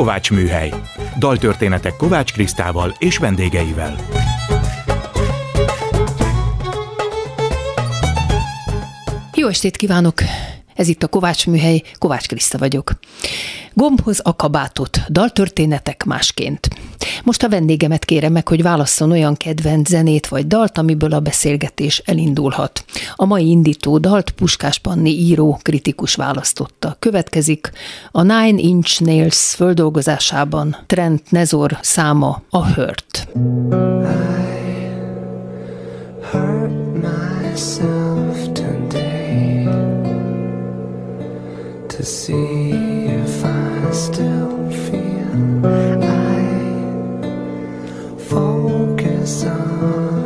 Kovács Műhely. Daltörténetek Kovács Krisztával és vendégeivel. Jó estét kívánok! Ez itt a Kovács Műhely, Kovács Kriszta vagyok. Gombhoz a kabátot, daltörténetek másként. Most a vendégemet kérem meg, hogy válasszon olyan kedvenc zenét vagy dalt, amiből a beszélgetés elindulhat. A mai indító dalt Puskás Panni író kritikus választotta. Következik a Nine Inch Nails földolgozásában Trent Nezor száma a Hurt. I hurt myself today to see if I still feel I focus on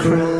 cry.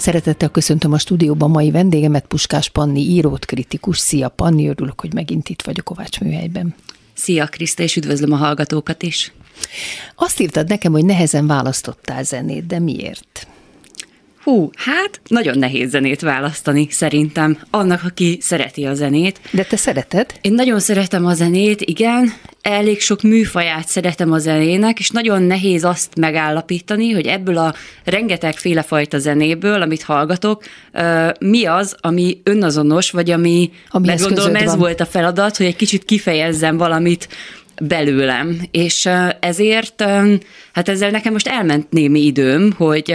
Szeretettel köszöntöm a stúdióban mai vendégemet, Puskás Panni, írót, kritikus. Szia Panni, örülök, hogy megint itt vagyok Kovács műhelyben. Szia Kriszta, és üdvözlöm a hallgatókat is. Azt írtad nekem, hogy nehezen választottál zenét, de miért? Hú, hát nagyon nehéz zenét választani szerintem, annak, aki szereti a zenét. De te szereted? Én nagyon szeretem a zenét, igen, elég sok műfaját szeretem a zenének, és nagyon nehéz azt megállapítani, hogy ebből a rengeteg fajta zenéből, amit hallgatok, mi az, ami önazonos, vagy ami, ami mert gondolom ez van. volt a feladat, hogy egy kicsit kifejezzem valamit, belőlem, és ezért hát ezzel nekem most elment némi időm, hogy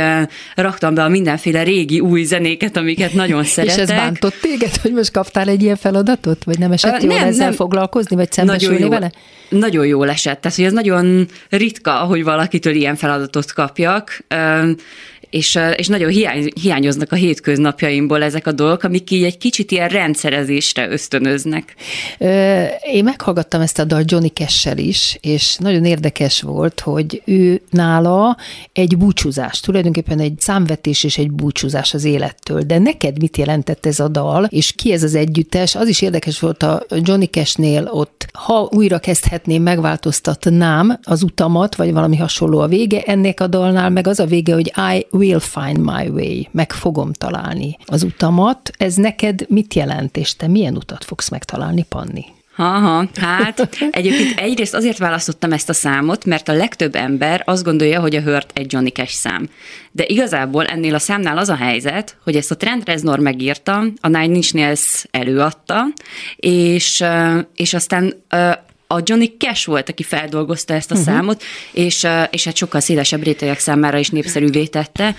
raktam be a mindenféle régi új zenéket, amiket nagyon szeretek. És ez bántott téged, hogy most kaptál egy ilyen feladatot? Vagy nem esett jól nem, ezzel nem. foglalkozni, vagy szembesülni nagyon vele? Nagyon jól esett. Tehát, hogy ez nagyon ritka, hogy valakitől ilyen feladatot kapjak és, és nagyon hiány, hiányoznak a hétköznapjaimból ezek a dolgok, amik így egy kicsit ilyen rendszerezésre ösztönöznek. Én meghallgattam ezt a dal Johnny cash is, és nagyon érdekes volt, hogy ő nála egy búcsúzás, tulajdonképpen egy számvetés és egy búcsúzás az élettől. De neked mit jelentett ez a dal, és ki ez az együttes? Az is érdekes volt a Johnny Cashnél ott, ha újra kezdhetném, megváltoztatnám az utamat, vagy valami hasonló a vége, ennek a dalnál meg az a vége, hogy I will find my way, meg fogom találni az utamat. Ez neked mit jelent, és te milyen utat fogsz megtalálni, Panni? Aha, hát egyébként egyrészt azért választottam ezt a számot, mert a legtöbb ember azt gondolja, hogy a Hurt egy Johnny Cash szám. De igazából ennél a számnál az a helyzet, hogy ezt a Trent Reznor megírta, a Nine Inch Nails előadta, és, és aztán a Johnny Cash volt, aki feldolgozta ezt a uh-huh. számot, és, és hát sokkal szélesebb rétegek számára is népszerűvé tette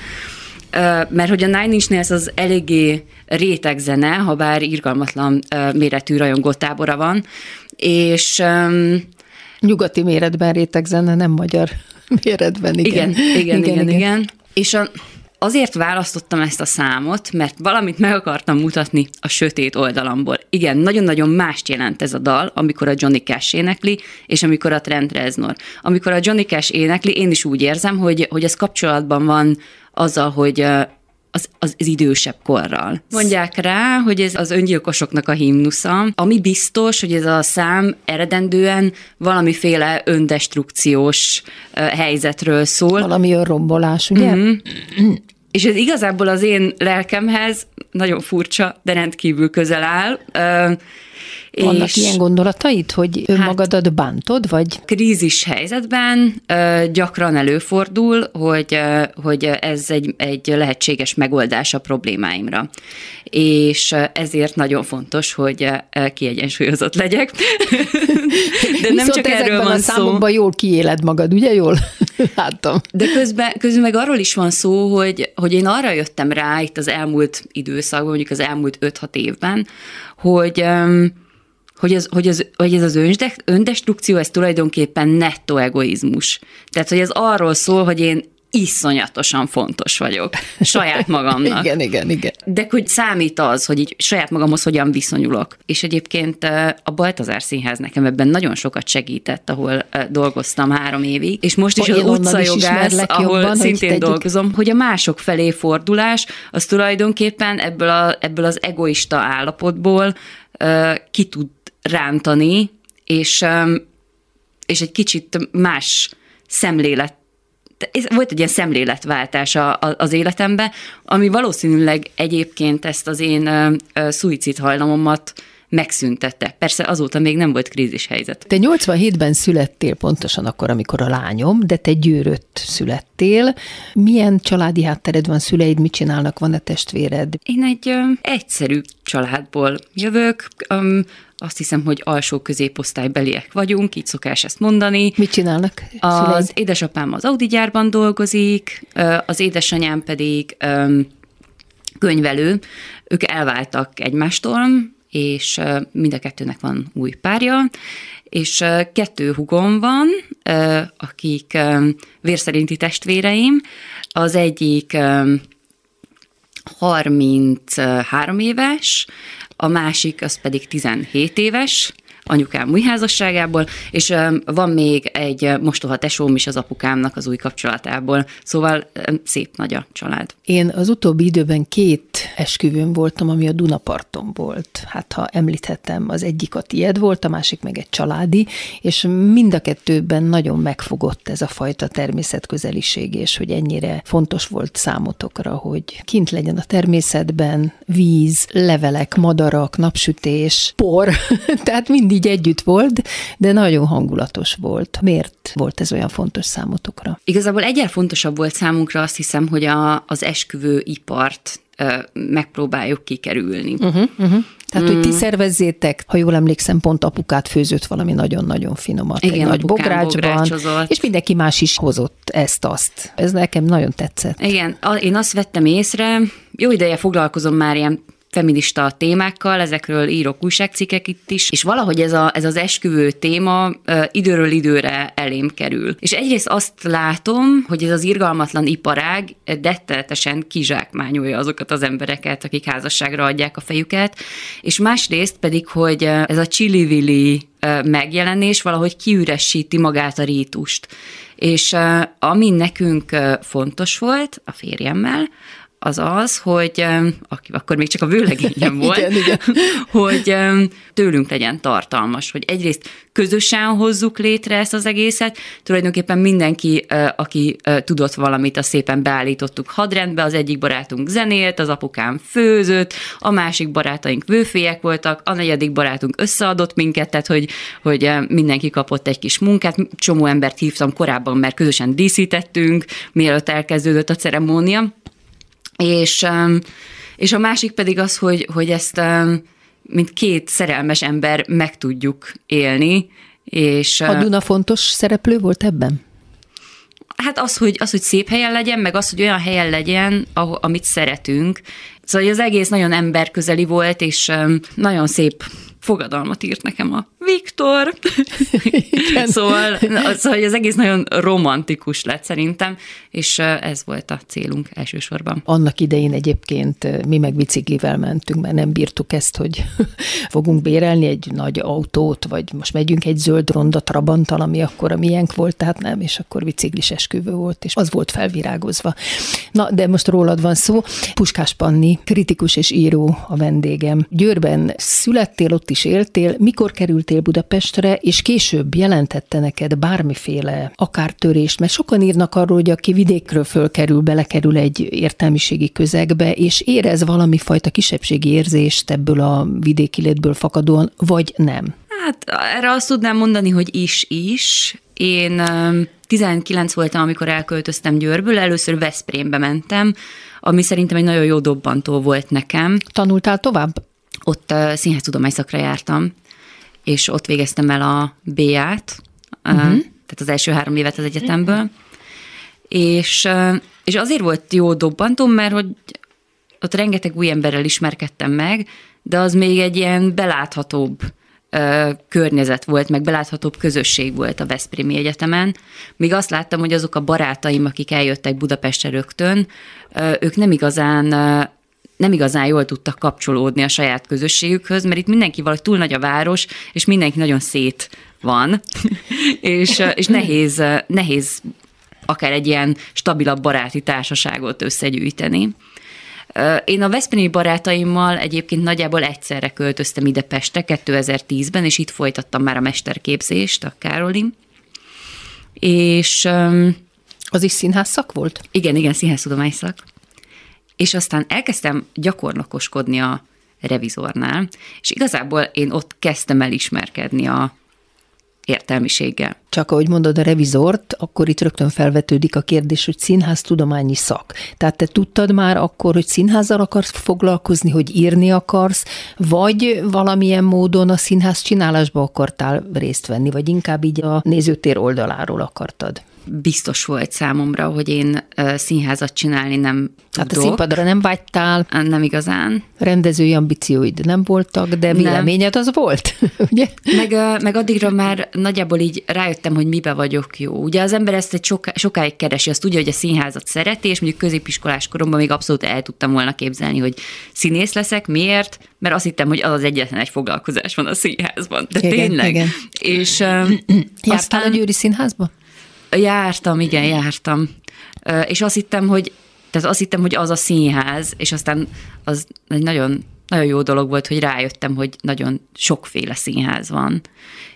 mert hogy a Nine Inch Nails az eléggé réteg zene, ha bár irgalmatlan méretű rajongó tábora van, és... Nyugati méretben réteg zene, nem magyar méretben, igen. Igen, igen, igen. igen, igen. igen. És a, Azért választottam ezt a számot, mert valamit meg akartam mutatni a sötét oldalamból. Igen, nagyon-nagyon mást jelent ez a dal, amikor a Johnny Cash énekli, és amikor a Trent Reznor. Amikor a Johnny Cash énekli, én is úgy érzem, hogy, hogy ez kapcsolatban van azzal, hogy az, az, az idősebb korral. Mondják rá, hogy ez az öngyilkosoknak a himnusza, ami biztos, hogy ez a szám eredendően valamiféle öndestrukciós helyzetről szól. Valami önrombolás, ugye? Mm-hmm. És ez igazából az én lelkemhez nagyon furcsa, de rendkívül közel áll. Vannak és ilyen gondolataid, hogy önmagadat hát, bántod, vagy? Krízis helyzetben gyakran előfordul, hogy, hogy ez egy, egy lehetséges megoldás a problémáimra. És ezért nagyon fontos, hogy kiegyensúlyozott legyek. De nem csak erről van a számokban jól kiéled magad, ugye jól? Láttam. De közben, közben meg arról is van szó, hogy, hogy én arra jöttem rá itt az elmúlt időszakban, mondjuk az elmúlt 5-6 évben, hogy hogy, az, hogy, az, hogy ez az öndestrukció, ez tulajdonképpen nettó egoizmus. Tehát, hogy ez arról szól, hogy én iszonyatosan fontos vagyok saját magamnak. igen, igen, igen. De hogy számít az, hogy így saját magamhoz hogyan viszonyulok. És egyébként a Baltazár Színház nekem ebben nagyon sokat segített, ahol dolgoztam három évig, és most is az utcajogász, ahol jobban, szintén hogy dolgozom, hogy a mások felé fordulás, az tulajdonképpen ebből, a, ebből az egoista állapotból ki tud rántani, és, és egy kicsit más szemlélet volt egy ilyen szemléletváltás az életembe, ami valószínűleg egyébként ezt az én szuicid hajlamomat megszüntette. Persze azóta még nem volt krízis helyzet. Te 87-ben születtél pontosan akkor, amikor a lányom, de te győrött születtél. Milyen családi háttered van, szüleid mit csinálnak, van-e testvéred? Én egy ö, egyszerű családból jövök. Um, azt hiszem, hogy alsó középosztálybeliek vagyunk, így szokás ezt mondani. Mit csinálnak? Szüleid? Az édesapám az Audi gyárban dolgozik, az édesanyám pedig könyvelő. Ők elváltak egymástól, és mind a kettőnek van új párja, és kettő hugom van, akik vérszerinti testvéreim. Az egyik 33 éves, a másik az pedig 17 éves, anyukám új házasságából, és van még egy mostoha tesóm is az apukámnak az új kapcsolatából, szóval szép nagy a család. Én az utóbbi időben két esküvőn voltam, ami a Dunaparton volt. Hát ha említhetem, az egyik a tied volt, a másik meg egy családi, és mind a kettőben nagyon megfogott ez a fajta természetközeliség, és hogy ennyire fontos volt számotokra, hogy kint legyen a természetben víz, levelek, madarak, napsütés, por, tehát mindig együtt volt, de nagyon hangulatos volt. Miért volt ez olyan fontos számotokra? Igazából egyel fontosabb volt számunkra azt hiszem, hogy a, az esküvő ipart megpróbáljuk kikerülni. Uh-huh, uh-huh. Tehát, mm. hogy ti mm. szervezzétek, ha jól emlékszem, pont apukát főzött valami nagyon-nagyon finomat. Igen, egy nagy bográcsban, és mindenki más is hozott ezt-azt. Ez nekem nagyon tetszett. Igen, én azt vettem észre, jó ideje foglalkozom már ilyen feminista témákkal, ezekről írok újságcikkek itt is, és valahogy ez, a, ez az esküvő téma időről időre elém kerül. És egyrészt azt látom, hogy ez az irgalmatlan iparág detteltesen kizsákmányolja azokat az embereket, akik házasságra adják a fejüket, és másrészt pedig, hogy ez a csili megjelenés valahogy kiüresíti magát a rítust. És ami nekünk fontos volt a férjemmel, az az, hogy aki akkor még csak a vőlegényem volt, igen, igen. hogy tőlünk legyen tartalmas, hogy egyrészt közösen hozzuk létre ezt az egészet, tulajdonképpen mindenki, aki tudott valamit, a szépen beállítottuk hadrendbe, az egyik barátunk zenélt, az apukám főzött, a másik barátaink vőfélyek voltak, a negyedik barátunk összeadott minket, tehát hogy, hogy mindenki kapott egy kis munkát, csomó embert hívtam korábban, mert közösen díszítettünk, mielőtt elkezdődött a ceremónia, és, és a másik pedig az, hogy, hogy ezt mint két szerelmes ember meg tudjuk élni. És, a Duna fontos szereplő volt ebben? Hát az hogy, az, hogy szép helyen legyen, meg az, hogy olyan helyen legyen, ahol, amit szeretünk. Szóval az egész nagyon emberközeli volt, és nagyon szép fogadalmat írt nekem a Viktor. szóval, szóval az egész nagyon romantikus lett szerintem, és ez volt a célunk elsősorban. Annak idején egyébként mi meg biciklivel mentünk, mert nem bírtuk ezt, hogy fogunk bérelni egy nagy autót, vagy most megyünk egy zöld ronda Trabanttal, ami akkor a miénk volt, tehát nem, és akkor biciklis esküvő volt, és az volt felvirágozva. Na, de most rólad van szó. Puskás Panni, kritikus és író a vendégem. Győrben születtél, ott is éltél. Mikor kerültél Budapestre, és később jelentette neked bármiféle akár törést, mert sokan írnak arról, hogy aki vidékről fölkerül, belekerül egy értelmiségi közegbe, és érez valami fajta kisebbségi érzést ebből a vidéki létből fakadóan, vagy nem? Hát erre azt tudnám mondani, hogy is-is. Én 19 voltam, amikor elköltöztem Győrből, először Veszprémbe mentem, ami szerintem egy nagyon jó dobbantó volt nekem. Tanultál tovább? Ott színháztudomány szakra jártam, és ott végeztem el a B-ját, uh-huh. tehát az első három évet az egyetemből, és, és azért volt jó dobbantóm, mert hogy ott rengeteg új emberrel ismerkedtem meg, de az még egy ilyen beláthatóbb ö, környezet volt, meg beláthatóbb közösség volt a Veszprémi Egyetemen. Míg azt láttam, hogy azok a barátaim, akik eljöttek Budapestre rögtön, ö, ők nem igazán nem igazán jól tudtak kapcsolódni a saját közösségükhöz, mert itt mindenki valahogy túl nagy a város, és mindenki nagyon szét van, és, és nehéz, nehéz akár egy ilyen stabilabb baráti társaságot összegyűjteni. Én a Veszprémi barátaimmal egyébként nagyjából egyszerre költöztem ide Pestre 2010-ben, és itt folytattam már a mesterképzést a Károlin. És... Az is színház szak volt? Igen, igen, színház szak és aztán elkezdtem gyakornokoskodni a revizornál, és igazából én ott kezdtem el ismerkedni a értelmiséggel. Csak ahogy mondod a revizort, akkor itt rögtön felvetődik a kérdés, hogy színház tudományi szak. Tehát te tudtad már akkor, hogy színházzal akarsz foglalkozni, hogy írni akarsz, vagy valamilyen módon a színház csinálásba akartál részt venni, vagy inkább így a nézőtér oldaláról akartad? Biztos volt számomra, hogy én színházat csinálni nem tudok. Hát a színpadra nem vágytál. Nem igazán. Rendezői ambícióid nem voltak, de véleményed az volt, ugye? Meg, meg addigra már nagyjából így rájöttem, hogy mibe vagyok jó. Ugye az ember ezt egy soká, sokáig keresi, azt tudja, hogy a színházat szereti, és mondjuk középiskolás koromban még abszolút el tudtam volna képzelni, hogy színész leszek. Miért? Mert azt hittem, hogy az az egyetlen egy foglalkozás van a színházban. De igen, tényleg. Igen. És, Jártál aztán... a Győri Színházba? Jártam, igen, jártam. És azt hittem, hogy tehát azt hittem, hogy az a színház, és aztán az egy nagyon, nagyon jó dolog volt, hogy rájöttem, hogy nagyon sokféle színház van,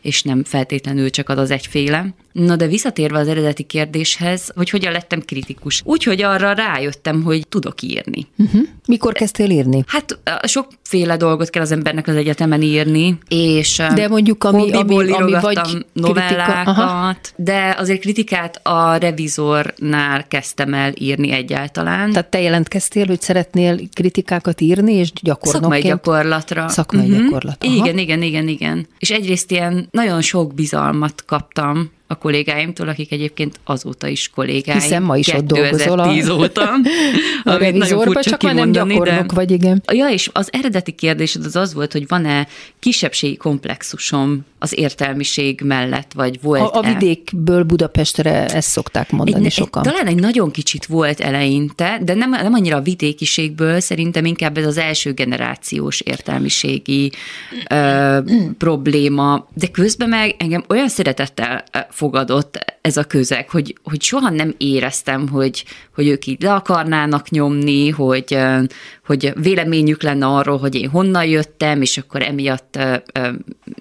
és nem feltétlenül csak az az egyféle. Na de visszatérve az eredeti kérdéshez, hogy hogyan lettem kritikus. Úgyhogy arra rájöttem, hogy tudok írni. Uh-huh. Mikor kezdtél írni? Hát sokféle dolgot kell az embernek az egyetemen írni, és de mondjuk ami, ami, ami vagy novellákat, de azért kritikát a revizornál kezdtem el írni egyáltalán. Tehát te jelentkeztél, hogy szeretnél kritikákat írni, és gyakornokként? Szakmai gyakorlatra. Szakmai uh-huh. gyakorlat. Aha. Igen, igen, igen, igen. És egyrészt ilyen nagyon sok bizalmat kaptam a kollégáimtól, akik egyébként azóta is kollégáim. Hiszen ma is ott dolgozol a, óta. a revizorban, csak már nem gyakornok de... vagy, igen. Ja, és az eredeti kérdésed az az volt, hogy van-e kisebbségi komplexusom az értelmiség mellett, vagy volt A, a vidékből Budapestre ezt szokták mondani egy, sokan. Egy, talán egy nagyon kicsit volt eleinte, de nem, nem annyira a vidékiségből, szerintem inkább ez az első generációs értelmiségi ö, probléma, de közben meg engem olyan szeretettel fogadott ez a közeg, hogy, hogy soha nem éreztem, hogy, hogy ők így le akarnának nyomni, hogy, hogy véleményük lenne arról, hogy én honnan jöttem, és akkor emiatt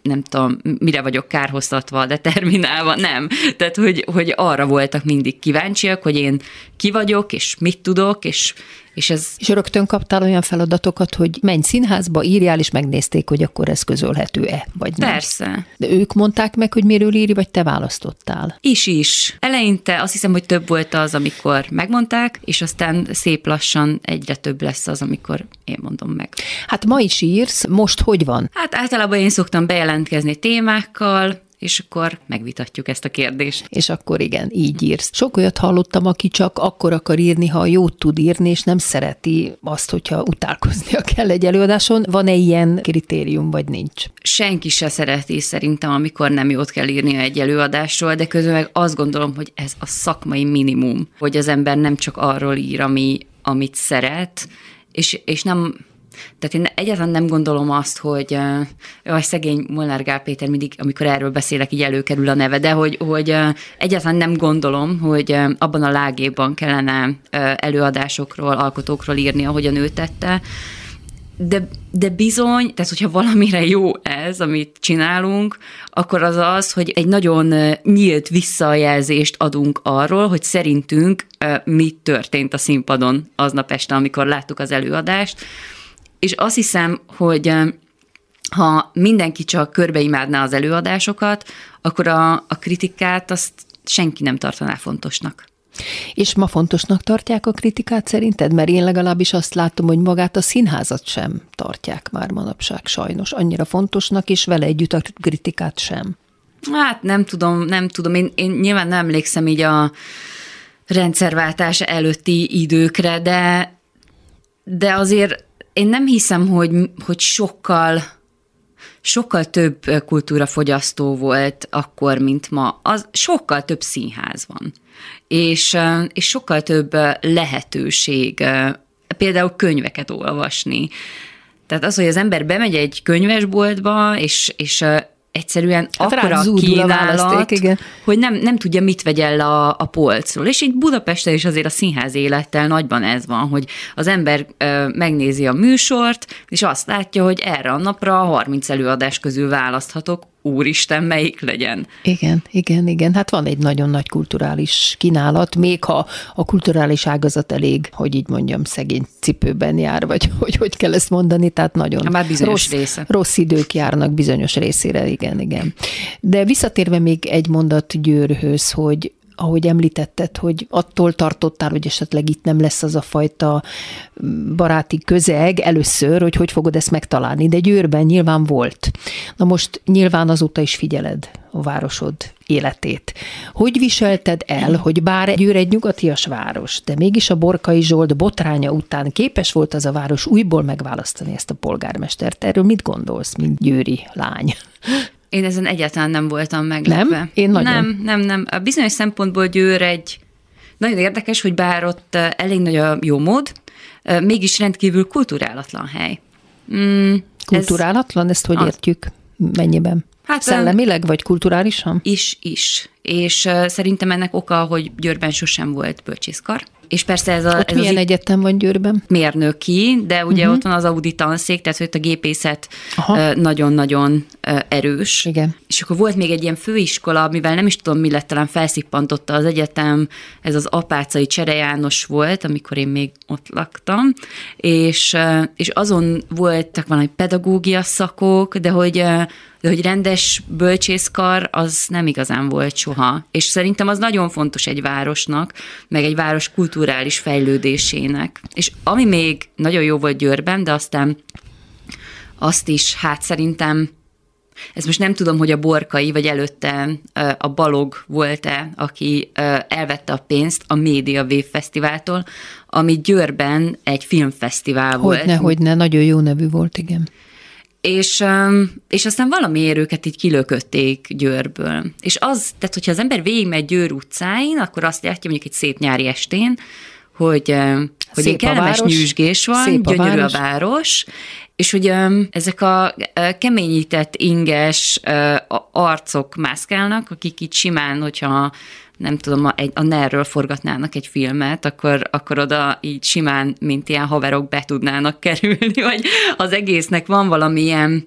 nem tudom, mire vagyok kárhoztatva, determinálva, nem. Tehát, hogy, hogy arra voltak mindig kíváncsiak, hogy én ki vagyok, és mit tudok, és és, ez... és rögtön kaptál olyan feladatokat, hogy menj színházba, írjál, és megnézték, hogy akkor ez közölhető-e, vagy nem. Persze. De ők mondták meg, hogy miről írj, vagy te választottál? Is is. Eleinte azt hiszem, hogy több volt az, amikor megmondták, és aztán szép lassan egyre több lesz az, amikor én mondom meg. Hát ma is írsz, most hogy van? Hát általában én szoktam bejelentkezni témákkal, és akkor megvitatjuk ezt a kérdést. És akkor igen, így írsz. Sok olyat hallottam, aki csak akkor akar írni, ha jót tud írni, és nem szereti azt, hogyha utálkoznia kell egy előadáson. Van-e ilyen kritérium, vagy nincs? Senki se szereti szerintem, amikor nem jót kell írni egy előadásról, de közben meg azt gondolom, hogy ez a szakmai minimum, hogy az ember nem csak arról ír, ami, amit szeret, és, és nem tehát én egyáltalán nem gondolom azt, hogy a szegény Molnár Gál Péter mindig, amikor erről beszélek, így előkerül a neve, de hogy, hogy egyáltalán nem gondolom, hogy abban a lágéban kellene előadásokról, alkotókról írni, ahogyan ő tette, de, de bizony, tehát hogyha valamire jó ez, amit csinálunk, akkor az az, hogy egy nagyon nyílt visszajelzést adunk arról, hogy szerintünk mi történt a színpadon aznap este, amikor láttuk az előadást, és azt hiszem, hogy ha mindenki csak körbeimádná az előadásokat, akkor a, a kritikát azt senki nem tartaná fontosnak. És ma fontosnak tartják a kritikát szerinted? Mert én legalábbis azt látom, hogy magát a színházat sem tartják már manapság sajnos. Annyira fontosnak, és vele együtt a kritikát sem. Hát nem tudom, nem tudom. Én, én nyilván nem emlékszem így a rendszerváltás előtti időkre, de, de azért én nem hiszem, hogy, hogy sokkal sokkal több kultúrafogyasztó volt akkor, mint ma. Az sokkal több színház van, és, és sokkal több lehetőség például könyveket olvasni. Tehát az, hogy az ember bemegy egy könyvesboltba, és, és egyszerűen hát akkora kínálat, igen. hogy nem, nem tudja, mit vegyen a, a polcról. És így Budapesten is azért a színház élettel nagyban ez van, hogy az ember ö, megnézi a műsort, és azt látja, hogy erre a napra 30 előadás közül választhatok, úristen, melyik legyen. Igen, igen, igen. Hát van egy nagyon nagy kulturális kínálat, még ha a kulturális ágazat elég, hogy így mondjam, szegény cipőben jár, vagy hogy hogy kell ezt mondani, tehát nagyon Már rossz, része. rossz idők járnak bizonyos részére, igen, igen. De visszatérve még egy mondat Győrhöz, hogy ahogy említetted, hogy attól tartottál, hogy esetleg itt nem lesz az a fajta baráti közeg először, hogy hogy fogod ezt megtalálni, de Győrben nyilván volt. Na most nyilván azóta is figyeled a városod életét. Hogy viselted el, hogy bár Győr egy nyugatias város, de mégis a Borkai Zsolt botránya után képes volt az a város újból megválasztani ezt a polgármestert? Erről mit gondolsz, mint győri lány? Én ezen egyáltalán nem voltam meglepve. Nem? Én nagyon. Nem, nem, nem. A bizonyos szempontból Győr egy nagyon érdekes, hogy bár ott elég nagy a jó mód, mégis rendkívül kulturálatlan hely. Mm, kulturálatlan? Ez, Ezt hogy az, értjük? Mennyiben? Hát, Szellemileg vagy kulturálisan? Is, is. És szerintem ennek oka, hogy Győrben sosem volt bölcsészkar. És persze ez a... Ott ez milyen az egyetem van Győrben? Mérnöki, de ugye uh-huh. ott van az Audi tanszék, tehát hogy a gépészet Aha. nagyon-nagyon erős. Igen. És akkor volt még egy ilyen főiskola, mivel nem is tudom, mi lett, talán felszippantotta az egyetem, ez az Apácai Csere János volt, amikor én még ott laktam, és, és azon voltak valami pedagógia szakok, de hogy de hogy rendes bölcsészkar az nem igazán volt soha. És szerintem az nagyon fontos egy városnak, meg egy város kulturális fejlődésének. És ami még nagyon jó volt Győrben, de aztán azt is, hát szerintem ez most nem tudom, hogy a Borkai, vagy előtte a Balog volt-e, aki elvette a pénzt a Média Wave Fesztiváltól, ami Győrben egy filmfesztivál hogy volt. Hogyne, hogyne, nagyon jó nevű volt, igen. És, és aztán valamiért őket így kilökötték Győrből. És az, tehát hogyha az ember végigmegy Győr utcáin, akkor azt látja mondjuk egy szép nyári estén, hogy, hogy egy kellemes város, nyűsgés van, szép a gyönyörű város. a város, és hogy ezek a keményített, inges arcok mászkálnak, akik itt simán, hogyha nem tudom, a, a NER-ről forgatnának egy filmet, akkor, akkor oda így simán, mint ilyen haverok be tudnának kerülni, vagy az egésznek van valami ilyen,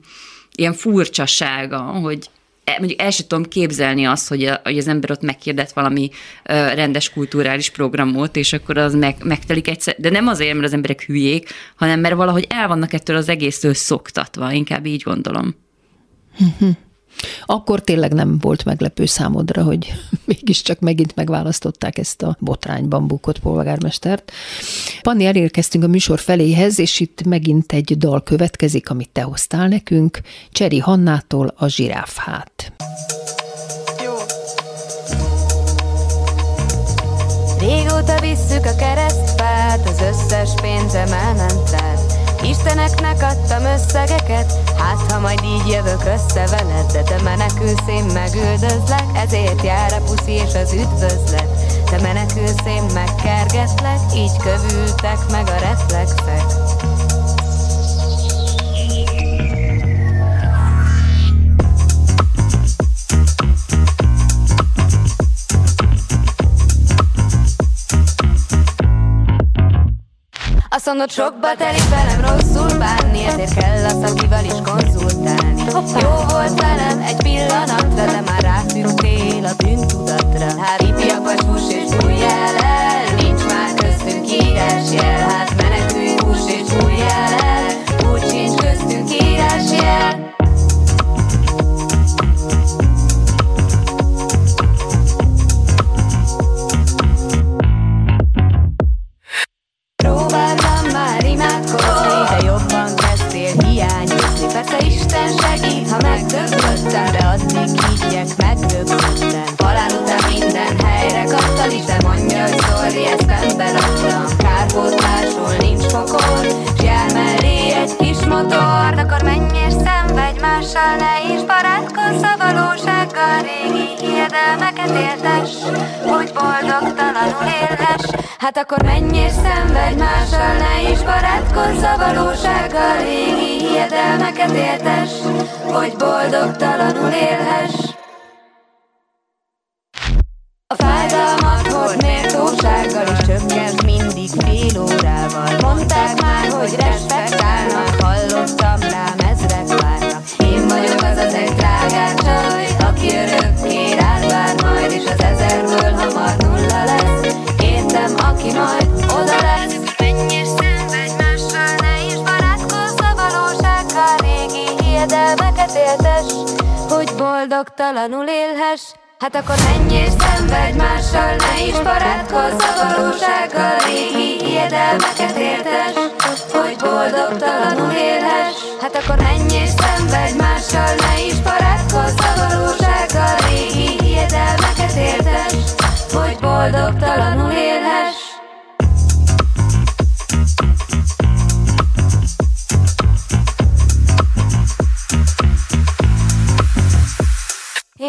furcsasága, hogy e, mondjuk el sem tudom képzelni azt, hogy, a, hogy az ember ott megkérdet valami ö, rendes kulturális programot, és akkor az meg, megtelik egyszer, de nem azért, mert az emberek hülyék, hanem mert valahogy el vannak ettől az egésztől szoktatva, inkább így gondolom. Akkor tényleg nem volt meglepő számodra, hogy mégiscsak megint megválasztották ezt a botrányban bukott polgármestert. Panni, elérkeztünk a műsor feléhez, és itt megint egy dal következik, amit te hoztál nekünk, Cseri Hannától a zsiráfhát. Régóta visszük a keresztfát, az összes pénzem elment. Isteneknek adtam összegeket Hát ha majd így jövök össze veled De te menekülsz, én megüldözlek Ezért jár a puszi és az üdvözlet. Te menekülsz, én megkergetlek Így kövültek meg a reflexek Azt mondod, sokba telik velem rosszul bánni Ezért kell az, akivel is konzultálni. Jó volt velem egy pillanatra De már rászűrtél a bűntudatra. Hát ipiapas fuss és bújjál el Nincs már köztünk írásjel Hát menekülj, fuss és bújjál el Úgy sincs köztünk írásjel minden segít, ha megdöglöttem De az még higgyek, megdöglöttem. Halál után minden helyre kaptam Isten mondja, hogy sorry, ezt rendben adtam Kárpótlásról nincs pokol, s jár mellé egy kis motor mással ne is barátkozz a valósággal Régi hiedelmeket éltes, hogy boldogtalanul élhess. Hát akkor menj és szenvedj mással ne is barátkozz a valósággal Régi hiedelmeket éltes, hogy boldogtalanul élhess. A fájdalmat hord méltósággal És csökkent mindig fél órával. Mondták már, hogy respektálnak Hallottam rám boldogtalanul élhess. Hát akkor menj és szenvedj mással, ne is barátkozz a valósággal Régi hiedelmeket értes, hogy boldogtalanul élhess. Hát akkor menj és szenvedj mással, ne is barátkozz a valósággal Régi hiedelmeket értes, hogy boldogtalanul élhess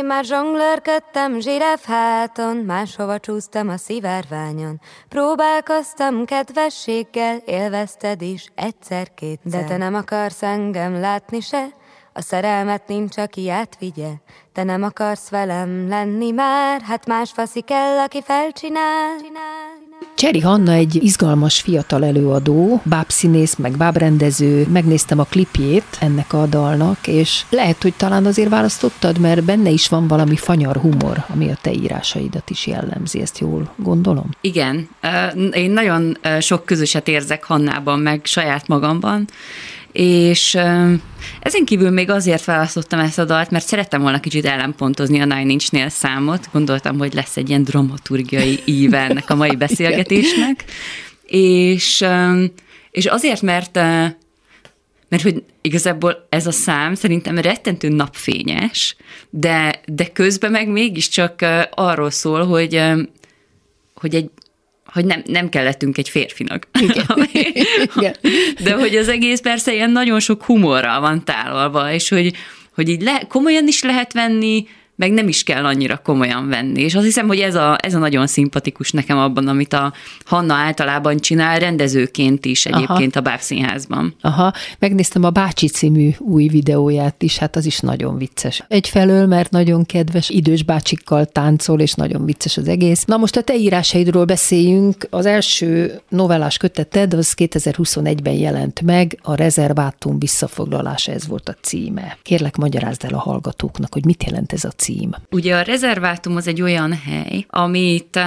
Én már zsonglőrködtem zsiráf háton, máshova csúsztam a szivárványon. Próbálkoztam kedvességgel, élvezted is egyszer-kétszer. De te nem akarsz engem látni se, a szerelmet nincs, aki átvigye. Te nem akarsz velem lenni már, hát más faszi kell, aki felcsinál. Csinál. Cseri Hanna egy izgalmas fiatal előadó, bábszínész, meg bábrendező. Megnéztem a klipjét ennek a dalnak, és lehet, hogy talán azért választottad, mert benne is van valami fanyar humor, ami a te írásaidat is jellemzi. Ezt jól gondolom? Igen. Én nagyon sok közöset érzek Hannában, meg saját magamban, és ezen kívül még azért választottam ezt a dalt, mert szerettem volna kicsit ellenpontozni a Nine Inch Nails számot. Gondoltam, hogy lesz egy ilyen dramaturgiai íve ennek a mai beszélgetésnek. és, és azért, mert mert hogy igazából ez a szám szerintem rettentő napfényes, de, de közben meg mégiscsak arról szól, hogy, hogy egy hogy nem, nem kellettünk egy férfinak. Igen. Igen. De hogy az egész persze ilyen nagyon sok humorral van tálalva, és hogy, hogy így le, komolyan is lehet venni, meg nem is kell annyira komolyan venni. És azt hiszem, hogy ez a, ez a nagyon szimpatikus nekem abban, amit a Hanna általában csinál, rendezőként is egyébként Aha. a Bábszínházban. Aha, megnéztem a Bácsi című új videóját is, hát az is nagyon vicces. Egyfelől, mert nagyon kedves, idős bácsikkal táncol, és nagyon vicces az egész. Na most a te írásaidról beszéljünk. Az első novellás köteted az 2021-ben jelent meg, a rezervátum visszafoglalása, ez volt a címe. Kérlek, magyarázd el a hallgatóknak, hogy mit jelent ez a cím. Ugye a rezervátum az egy olyan hely, amit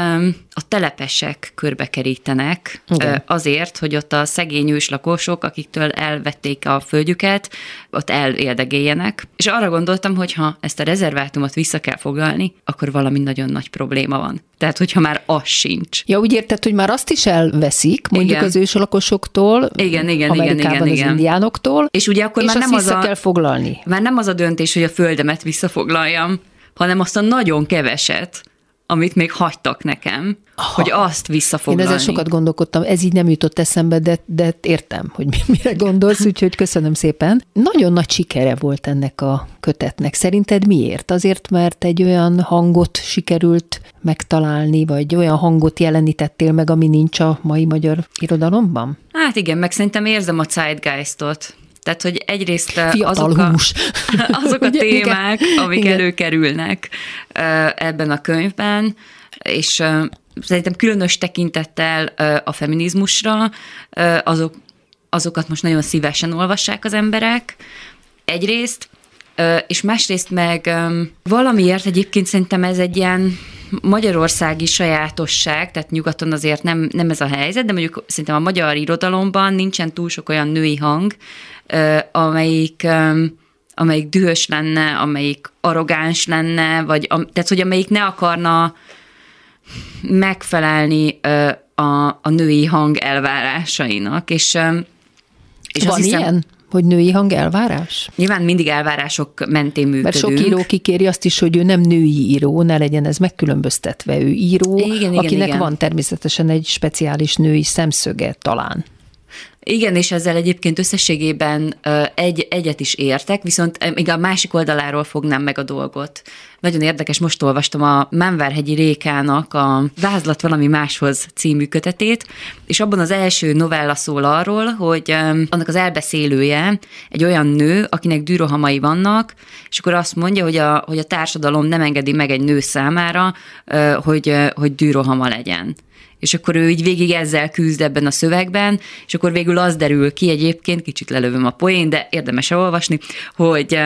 a telepesek körbekerítenek Igen. azért, hogy ott a szegény őslakosok, akiktől elvették a földjüket, ott eléldegéljenek. És arra gondoltam, hogy ha ezt a rezervátumot vissza kell foglalni, akkor valami nagyon nagy probléma van. Tehát, hogyha már az sincs. Ja, úgy érted, hogy már azt is elveszik, mondjuk igen. az őslakosoktól, igen, igen, Amerikában igen, igen, az igen. indiánoktól, és ugye akkor és már nem az a, kell foglalni. Már nem az a döntés, hogy a földemet visszafoglaljam, hanem azt a nagyon keveset, amit még hagytak nekem, Aha. hogy azt visszafoglalni. Én ezzel sokat gondolkodtam, ez így nem jutott eszembe, de, de értem, hogy mire gondolsz, úgyhogy köszönöm szépen. Nagyon nagy sikere volt ennek a kötetnek. Szerinted miért? Azért, mert egy olyan hangot sikerült megtalálni, vagy olyan hangot jelenítettél meg, ami nincs a mai magyar irodalomban? Hát igen, meg szerintem érzem a zeitgeistot. Tehát, hogy egyrészt Fiatal azok hús. a, azok a témák, amik igen. előkerülnek ebben a könyvben, és szerintem különös tekintettel a feminizmusra, azok, azokat most nagyon szívesen olvassák az emberek. Egyrészt, és másrészt meg valamiért egyébként szerintem ez egy ilyen magyarországi sajátosság, tehát nyugaton azért nem, nem ez a helyzet, de mondjuk szerintem a magyar irodalomban nincsen túl sok olyan női hang, amelyik amelyik dühös lenne, amelyik arrogáns lenne, vagy tehát, hogy amelyik ne akarna megfelelni a, a női hang elvárásainak, és, és Van hiszem, ilyen? Hogy női hang elvárás? Nyilván mindig elvárások mentén működünk. Mert sok író kikéri azt is, hogy ő nem női író, ne legyen ez megkülönböztetve. Ő író, igen, igen, akinek igen. van természetesen egy speciális női szemszöge talán. Igen, és ezzel egyébként összességében egy, egyet is értek, viszont még a másik oldaláról fognám meg a dolgot. Nagyon érdekes, most olvastam a Menvárhegyi Rékának a Vázlat valami máshoz című kötetét, és abban az első novella szól arról, hogy annak az elbeszélője egy olyan nő, akinek dűrohamai vannak, és akkor azt mondja, hogy a, hogy a társadalom nem engedi meg egy nő számára, hogy, hogy dűrohama legyen. És akkor ő így végig ezzel küzd ebben a szövegben, és akkor végül az derül ki egyébként, kicsit lelövöm a poén, de érdemes olvasni, hogy,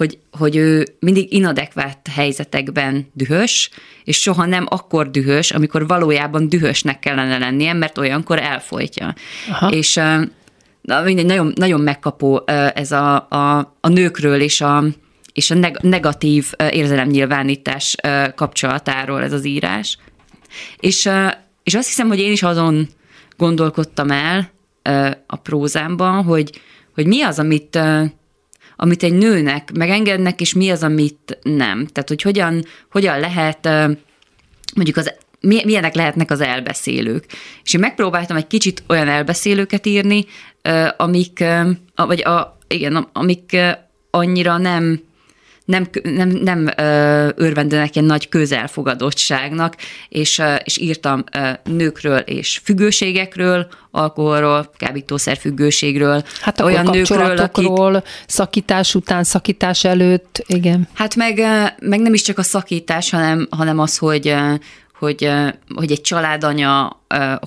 hogy, hogy ő mindig inadekvát helyzetekben dühös, és soha nem akkor dühös, amikor valójában dühösnek kellene lennie, mert olyankor elfolytja. Aha. És na, mindegy, nagyon, nagyon megkapó ez a, a, a nőkről és a, és a negatív érzelemnyilvánítás kapcsolatáról ez az írás. És, és azt hiszem, hogy én is azon gondolkodtam el a prózámban, hogy, hogy mi az, amit, amit egy nőnek megengednek, és mi az, amit nem. Tehát, hogy hogyan, hogyan lehet mondjuk az milyenek lehetnek az elbeszélők. És én megpróbáltam egy kicsit olyan elbeszélőket írni, amik, vagy a, igen, amik annyira nem nem, nem, nem örvendenek ilyen nagy közelfogadottságnak, és, és írtam nőkről és függőségekről, alkoholról, kábítószer függőségről. Hát olyan nőkről, akik... szakítás után, szakítás előtt, igen. Hát meg, meg nem is csak a szakítás, hanem, hanem az, hogy hogy, hogy egy családanya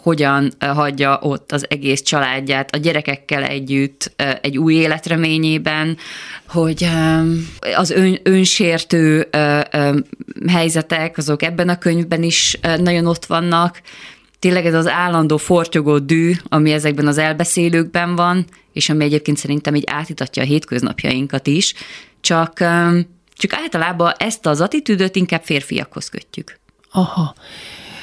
hogyan hagyja ott az egész családját a gyerekekkel együtt egy új életreményében, hogy az ön, önsértő helyzetek, azok ebben a könyvben is nagyon ott vannak, tényleg ez az állandó fortyogó dű, ami ezekben az elbeszélőkben van, és ami egyébként szerintem így átítatja a hétköznapjainkat is, csak, csak általában ezt az attitűdöt inkább férfiakhoz kötjük. Aha.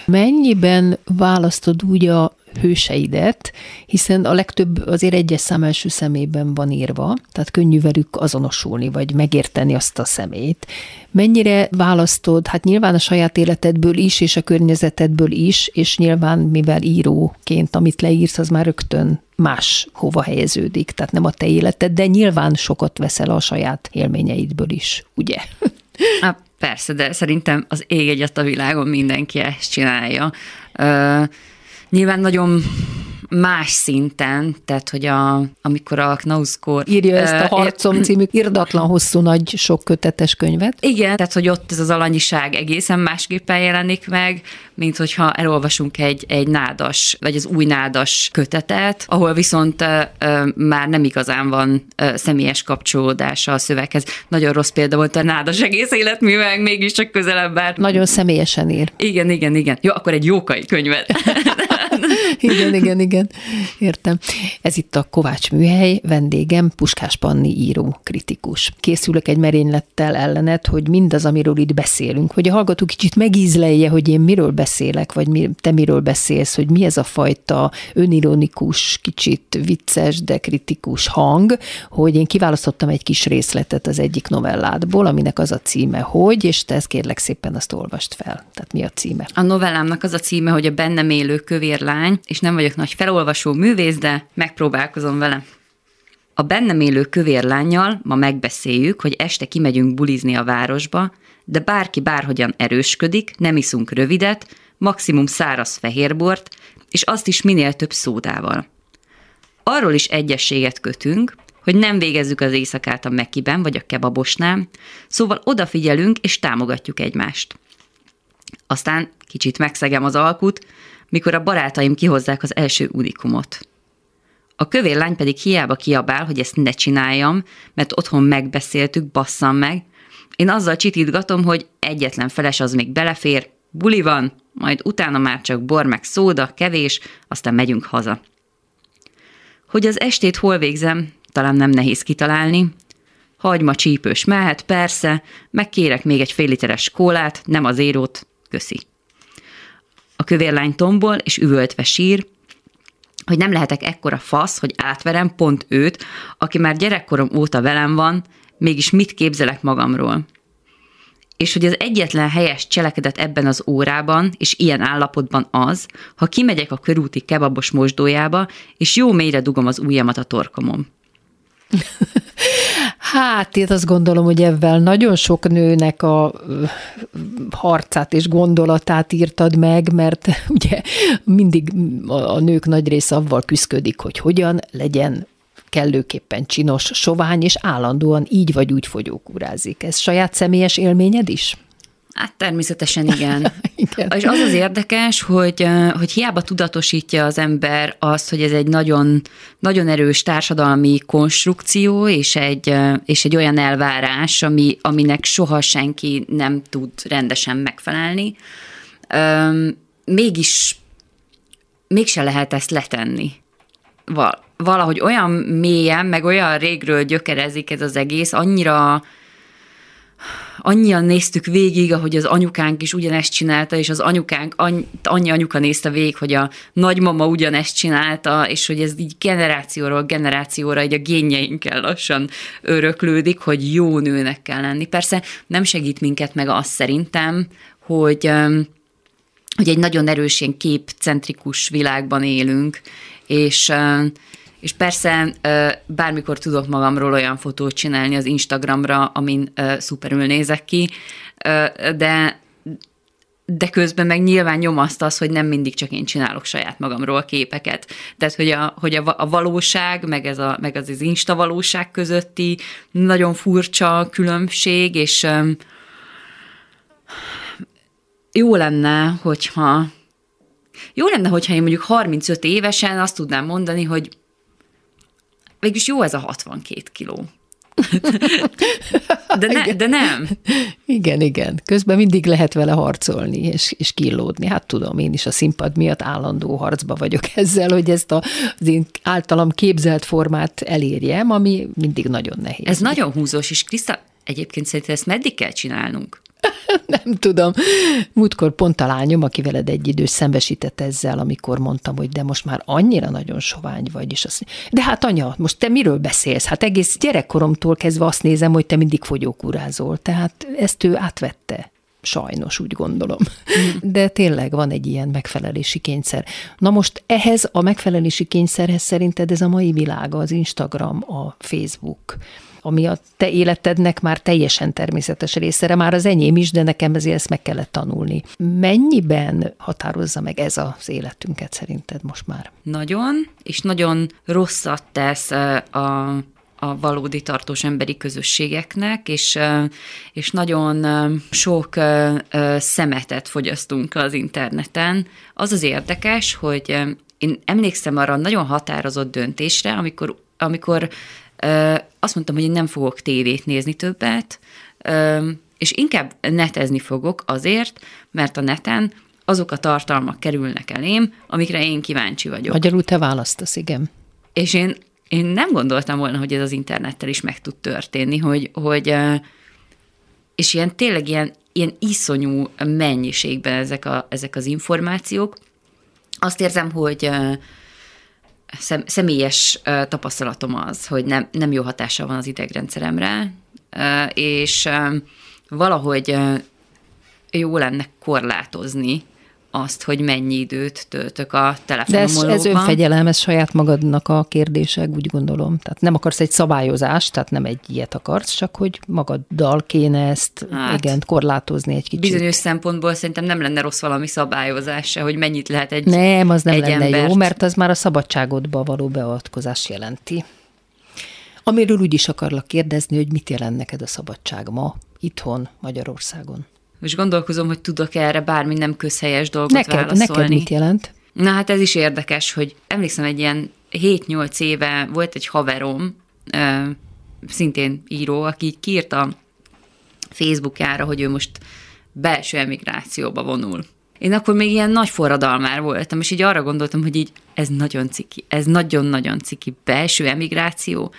Mennyiben választod úgy a hőseidet, hiszen a legtöbb azért egyes szám első szemében van írva, tehát könnyű velük azonosulni, vagy megérteni azt a szemét. Mennyire választod, hát nyilván a saját életedből is, és a környezetedből is, és nyilván mivel íróként, amit leírsz, az már rögtön más hova helyeződik, tehát nem a te életed, de nyilván sokat veszel a saját élményeidből is, ugye? Persze, de szerintem az ég egyet a világon mindenki ezt csinálja. Uh, nyilván nagyon más szinten, tehát hogy a, amikor a Knauskor... Írja ezt a Harcom című irdatlan hosszú nagy sok kötetes könyvet. Igen, tehát hogy ott ez az alanyiság egészen másképpen jelenik meg, mint hogyha elolvasunk egy, egy nádas, vagy az új nádas kötetet, ahol viszont uh, már nem igazán van uh, személyes kapcsolódása a szöveghez. Nagyon rossz példa volt a nádas egész életművek, mégiscsak közelebb áll. Nagyon személyesen ír. Igen, igen, igen. Jó, akkor egy jókai könyvet. igen, igen, igen. Értem. Ez itt a Kovács műhely, vendégem Puskás Panni író, kritikus. Készülök egy merénylettel ellenet, hogy mindaz, amiről itt beszélünk, hogy a hallgató kicsit megízlelje, hogy én miről beszélek, vagy te miről beszélsz, hogy mi ez a fajta önironikus, kicsit vicces, de kritikus hang, hogy én kiválasztottam egy kis részletet az egyik novelládból, aminek az a címe, hogy, és te ezt kérlek szépen azt olvast fel. Tehát mi a címe? A novellámnak az a címe, hogy a bennem élő kövér lány, és nem vagyok nagy felolvasó művész, de megpróbálkozom vele. A bennem élő kövér lányjal ma megbeszéljük, hogy este kimegyünk bulizni a városba, de bárki bárhogyan erősködik, nem iszunk rövidet, maximum száraz fehérbort, és azt is minél több szódával. Arról is egyességet kötünk, hogy nem végezzük az éjszakát a Mekiben vagy a kebabosnál, szóval odafigyelünk és támogatjuk egymást. Aztán kicsit megszegem az alkut, mikor a barátaim kihozzák az első unikumot. A kövér lány pedig hiába kiabál, hogy ezt ne csináljam, mert otthon megbeszéltük, basszam meg. Én azzal csitítgatom, hogy egyetlen feles az még belefér, buli van, majd utána már csak bor meg szóda, kevés, aztán megyünk haza. Hogy az estét hol végzem, talán nem nehéz kitalálni. Hagyma csípős mehet, persze, megkérek még egy fél literes kólát, nem az érót, köszi. A kövérlány tombol és üvöltve sír, hogy nem lehetek ekkora fasz, hogy átverem pont őt, aki már gyerekkorom óta velem van, mégis mit képzelek magamról. És hogy az egyetlen helyes cselekedet ebben az órában, és ilyen állapotban az, ha kimegyek a körúti kebabos mosdójába, és jó mélyre dugom az ujjamat a torkomon. Hát én azt gondolom, hogy ebben nagyon sok nőnek a harcát és gondolatát írtad meg, mert ugye mindig a nők nagy része avval küzdik, hogy hogyan legyen kellőképpen csinos, sovány, és állandóan így vagy úgy fogyókúrázik. Ez saját személyes élményed is? Hát természetesen igen. igen. És az az érdekes, hogy, hogy hiába tudatosítja az ember azt, hogy ez egy nagyon, nagyon erős társadalmi konstrukció, és egy, és egy olyan elvárás, ami, aminek soha senki nem tud rendesen megfelelni, mégis mégse lehet ezt letenni. Valahogy olyan mélyen, meg olyan régről gyökerezik ez az egész, annyira annyian néztük végig, ahogy az anyukánk is ugyanezt csinálta, és az anyukánk, annyi anyuka nézte végig, hogy a nagymama ugyanezt csinálta, és hogy ez így generációról generációra így a génjeinkkel lassan öröklődik, hogy jó nőnek kell lenni. Persze nem segít minket meg azt szerintem, hogy hogy egy nagyon erős ilyen képcentrikus világban élünk, és és persze bármikor tudok magamról olyan fotót csinálni az Instagramra, amin szuperül nézek ki, de de közben meg nyilván nyomaszt az, hogy nem mindig csak én csinálok saját magamról képeket. Tehát, hogy a, hogy a, a valóság, meg, ez a, meg az az insta valóság közötti nagyon furcsa különbség, és um, jó lenne, hogyha jó lenne, hogyha én mondjuk 35 évesen azt tudnám mondani, hogy végülis jó ez a 62 kiló. De, ne, de nem. Igen, igen. Közben mindig lehet vele harcolni és, és kilódni. Hát tudom, én is a színpad miatt állandó harcba vagyok ezzel, hogy ezt a, az én általam képzelt formát elérjem, ami mindig nagyon nehéz. Ez nagyon húzós, és Kriszta, egyébként szerintem ezt meddig kell csinálnunk? nem tudom. Múltkor pont a lányom, aki veled egy idős szembesített ezzel, amikor mondtam, hogy de most már annyira nagyon sovány vagy, és azt de hát anya, most te miről beszélsz? Hát egész gyerekkoromtól kezdve azt nézem, hogy te mindig fogyókúrázol. Tehát ezt ő átvette. Sajnos, úgy gondolom. Mm. De tényleg van egy ilyen megfelelési kényszer. Na most ehhez a megfelelési kényszerhez szerinted ez a mai világ, az Instagram, a Facebook, ami a te életednek már teljesen természetes része, már az enyém is, de nekem ezért ezt meg kellett tanulni. Mennyiben határozza meg ez az életünket szerinted most már? Nagyon, és nagyon rosszat tesz a a valódi tartós emberi közösségeknek, és, és nagyon sok szemetet fogyasztunk az interneten. Az az érdekes, hogy én emlékszem arra nagyon határozott döntésre, amikor, amikor azt mondtam, hogy én nem fogok tévét nézni többet, és inkább netezni fogok azért, mert a neten azok a tartalmak kerülnek elém, amikre én kíváncsi vagyok. Magyarul te választasz, igen. És én, én nem gondoltam volna, hogy ez az internettel is meg tud történni, hogy, hogy és ilyen tényleg ilyen, ilyen iszonyú mennyiségben ezek, a, ezek az információk. Azt érzem, hogy szem, személyes tapasztalatom az, hogy nem, nem jó hatása van az idegrendszeremre, és valahogy jó lenne korlátozni azt, hogy mennyi időt töltök a telefonomon. De ez, ez önfegyelem, ez saját magadnak a kérdések, úgy gondolom. Tehát nem akarsz egy szabályozást, tehát nem egy ilyet akarsz, csak hogy magaddal kéne ezt hát, igen, korlátozni egy kicsit. Bizonyos szempontból szerintem nem lenne rossz valami szabályozás se, hogy mennyit lehet egy Nem, az nem egy lenne embert. jó, mert az már a szabadságodba való beavatkozás jelenti. Amiről úgy is akarlak kérdezni, hogy mit jelent neked a szabadság ma, itthon, Magyarországon? Most gondolkozom, hogy tudok erre bármi nem közhelyes dolgot neked, válaszolni. Neked mit jelent? Na hát ez is érdekes, hogy emlékszem egy ilyen 7-8 éve volt egy haverom, szintén író, aki így kiírta Facebookjára, hogy ő most belső emigrációba vonul. Én akkor még ilyen nagy forradalmár voltam, és így arra gondoltam, hogy így ez nagyon ciki, ez nagyon-nagyon ciki belső emigráció,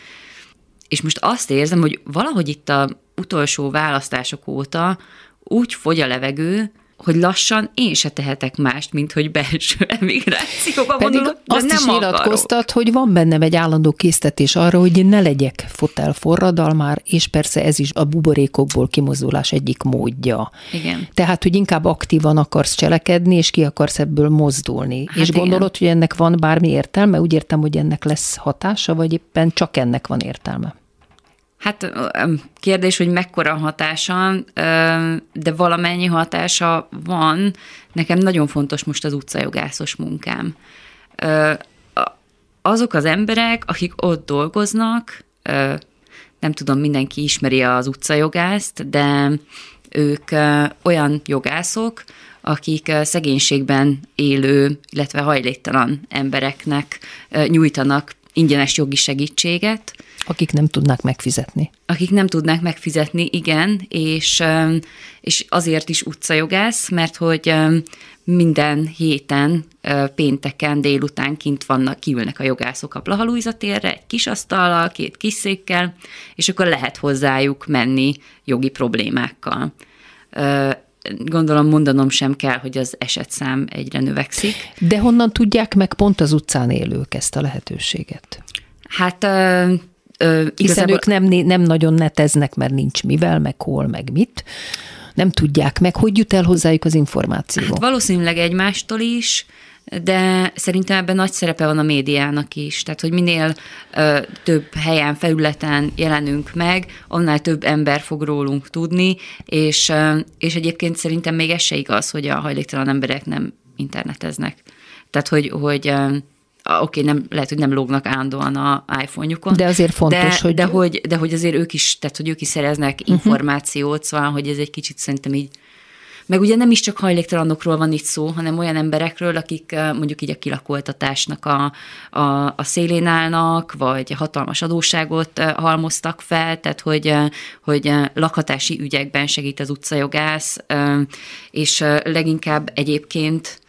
és most azt érzem, hogy valahogy itt a utolsó választások óta úgy fogy a levegő, hogy lassan én se tehetek mást, mint hogy belső emigrációba Pedig vonulok, de azt nem is nyilatkoztat, hogy van bennem egy állandó késztetés arra, hogy ne legyek fotel forradalmár, és persze ez is a buborékokból kimozdulás egyik módja. Igen. Tehát, hogy inkább aktívan akarsz cselekedni, és ki akarsz ebből mozdulni. Hát és igen. gondolod, hogy ennek van bármi értelme? Úgy értem, hogy ennek lesz hatása, vagy éppen csak ennek van értelme? Hát kérdés, hogy mekkora hatása, de valamennyi hatása van. Nekem nagyon fontos most az utcajogászos munkám. Azok az emberek, akik ott dolgoznak, nem tudom, mindenki ismeri az utcajogászt, de ők olyan jogászok, akik szegénységben élő, illetve hajléktalan embereknek nyújtanak ingyenes jogi segítséget. Akik nem tudnák megfizetni. Akik nem tudnák megfizetni, igen, és, és azért is utcajogász, mert hogy minden héten pénteken délután kint vannak, kiülnek a jogászok a Blaha térre, egy kis asztallal, két kis székkel, és akkor lehet hozzájuk menni jogi problémákkal gondolom mondanom sem kell, hogy az esetszám egyre növekszik. De honnan tudják meg pont az utcán élők ezt a lehetőséget? Hát Hiszen ők nem, nem nagyon neteznek, mert nincs mivel, meg hol, meg mit. Nem tudják meg, hogy jut el hozzájuk az információ. Hát valószínűleg egymástól is, de szerintem ebben nagy szerepe van a médiának is. Tehát, hogy minél ö, több helyen, felületen jelenünk meg, annál több ember fog rólunk tudni, és, ö, és egyébként szerintem még ez se igaz, hogy a hajléktalan emberek nem interneteznek. Tehát, hogy, hogy ö, oké, okay, nem, lehet, hogy nem lógnak állandóan a iPhone-jukon. De azért fontos, de, hogy... De hogy, de hogy azért ők is, tehát hogy ők is szereznek uh-huh. információt, szóval, hogy ez egy kicsit szerintem így meg ugye nem is csak hajléktalanokról van itt szó, hanem olyan emberekről, akik mondjuk így a kilakoltatásnak a, a, a szélén állnak, vagy hatalmas adóságot halmoztak fel, tehát hogy, hogy lakhatási ügyekben segít az utcajogász, és leginkább egyébként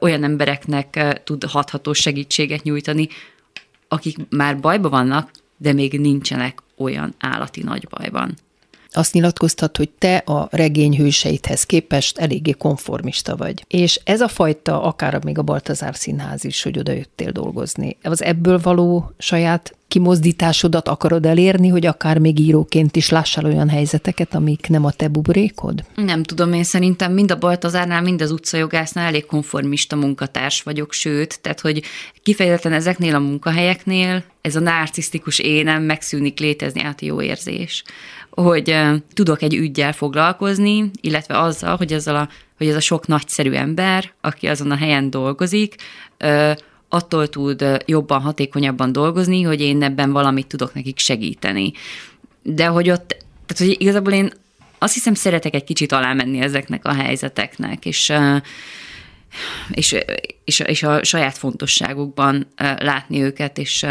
olyan embereknek tud hatható segítséget nyújtani, akik már bajba vannak, de még nincsenek olyan állati nagy bajban azt nyilatkoztat, hogy te a regény hőseidhez képest eléggé konformista vagy. És ez a fajta, akár még a Baltazár Színház is, hogy oda jöttél dolgozni, az ebből való saját kimozdításodat akarod elérni, hogy akár még íróként is lássál olyan helyzeteket, amik nem a te bubrékod? Nem tudom, én szerintem mind a Baltazárnál, mind az utcajogásznál elég konformista munkatárs vagyok, sőt, tehát hogy kifejezetten ezeknél a munkahelyeknél ez a narcisztikus énem megszűnik létezni, át jó érzés hogy tudok egy ügyjel foglalkozni, illetve azzal, hogy, azzal a, hogy ez a sok nagyszerű ember, aki azon a helyen dolgozik, attól tud jobban, hatékonyabban dolgozni, hogy én ebben valamit tudok nekik segíteni. De hogy ott, tehát hogy igazából én azt hiszem szeretek egy kicsit alámenni ezeknek a helyzeteknek, és és, és, és a saját fontosságukban látni őket, és,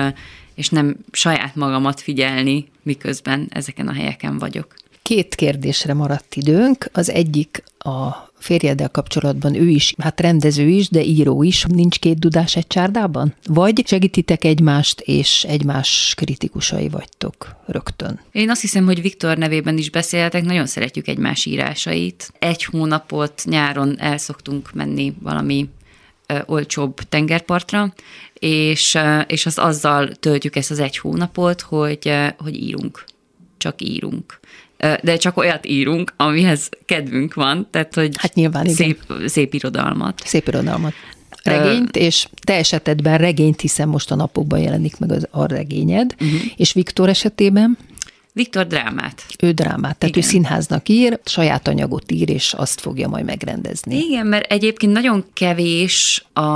és nem saját magamat figyelni, miközben ezeken a helyeken vagyok. Két kérdésre maradt időnk. Az egyik a férjeddel kapcsolatban ő is, hát rendező is, de író is. Nincs két dudás egy csárdában? Vagy segítitek egymást, és egymás kritikusai vagytok rögtön? Én azt hiszem, hogy Viktor nevében is beszéltek, nagyon szeretjük egymás írásait. Egy hónapot nyáron el szoktunk menni valami olcsóbb tengerpartra, és, és az azzal töltjük ezt az egy hónapot, hogy, hogy írunk. Csak írunk. De csak olyat írunk, amihez kedvünk van, tehát hogy hát nyilván, szép, igen. szép irodalmat. Szép irodalmat. Regényt, és te esetedben regényt, hiszen most a napokban jelenik meg az, a regényed, uh-huh. és Viktor esetében? Viktor drámát. Ő drámát, tehát Igen. ő színháznak ír, saját anyagot ír, és azt fogja majd megrendezni. Igen, mert egyébként nagyon kevés a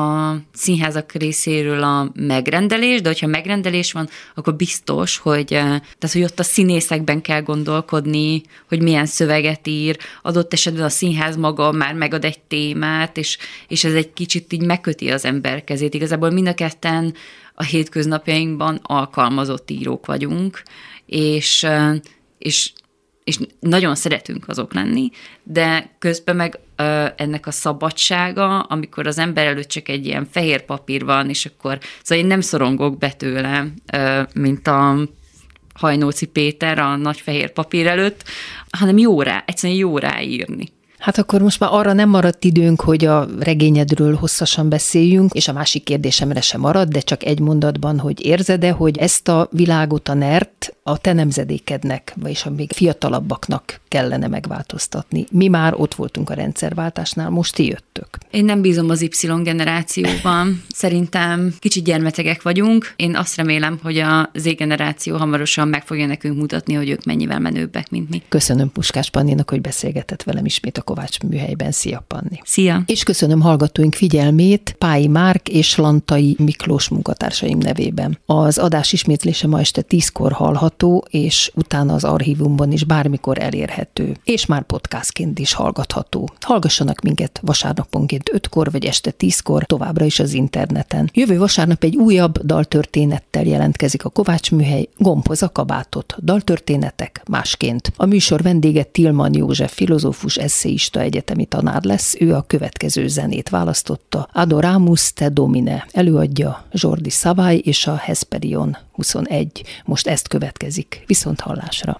színházak részéről a megrendelés, de hogyha megrendelés van, akkor biztos, hogy, eh, tehát, hogy ott a színészekben kell gondolkodni, hogy milyen szöveget ír, adott esetben a színház maga már megad egy témát, és, és ez egy kicsit így megköti az ember kezét. Igazából mind a ketten a hétköznapjainkban alkalmazott írók vagyunk, és, és, és nagyon szeretünk azok lenni, de közben meg ennek a szabadsága, amikor az ember előtt csak egy ilyen fehér papír van, és akkor, szóval én nem szorongok be tőle, mint a Hajnóci Péter a nagy fehér papír előtt, hanem jó rá, egyszerűen jó ráírni. Hát akkor most már arra nem maradt időnk, hogy a regényedről hosszasan beszéljünk, és a másik kérdésemre sem marad, de csak egy mondatban, hogy érzed-e, hogy ezt a világot, a NERT a te nemzedékednek, vagyis a még fiatalabbaknak kellene megváltoztatni. Mi már ott voltunk a rendszerváltásnál, most ti jöttök. Én nem bízom az Y generációban. Szerintem kicsit gyermetegek vagyunk. Én azt remélem, hogy a Z generáció hamarosan meg fogja nekünk mutatni, hogy ők mennyivel menőbbek, mint mi. Köszönöm Puskás Panninak, hogy beszélgetett velem ismét a Kovács műhelyben. Szia, Panni! Szia! És köszönöm hallgatóink figyelmét Pályi Márk és Lantai Miklós munkatársaim nevében. Az adás ismétlése ma este tízkor hallhat hallgatható, és utána az archívumban is bármikor elérhető, és már podcastként is hallgatható. Hallgassanak minket vasárnaponként 5-kor vagy este 10-kor, továbbra is az interneten. Jövő vasárnap egy újabb daltörténettel jelentkezik a Kovács Műhely, Gombhoz a kabátot, daltörténetek másként. A műsor vendége Tilman József filozófus, eszéista, egyetemi tanár lesz, ő a következő zenét választotta. Adoramus te domine előadja Jordi Savai és a Hesperion 21. Most ezt következik. Viszont hallásra.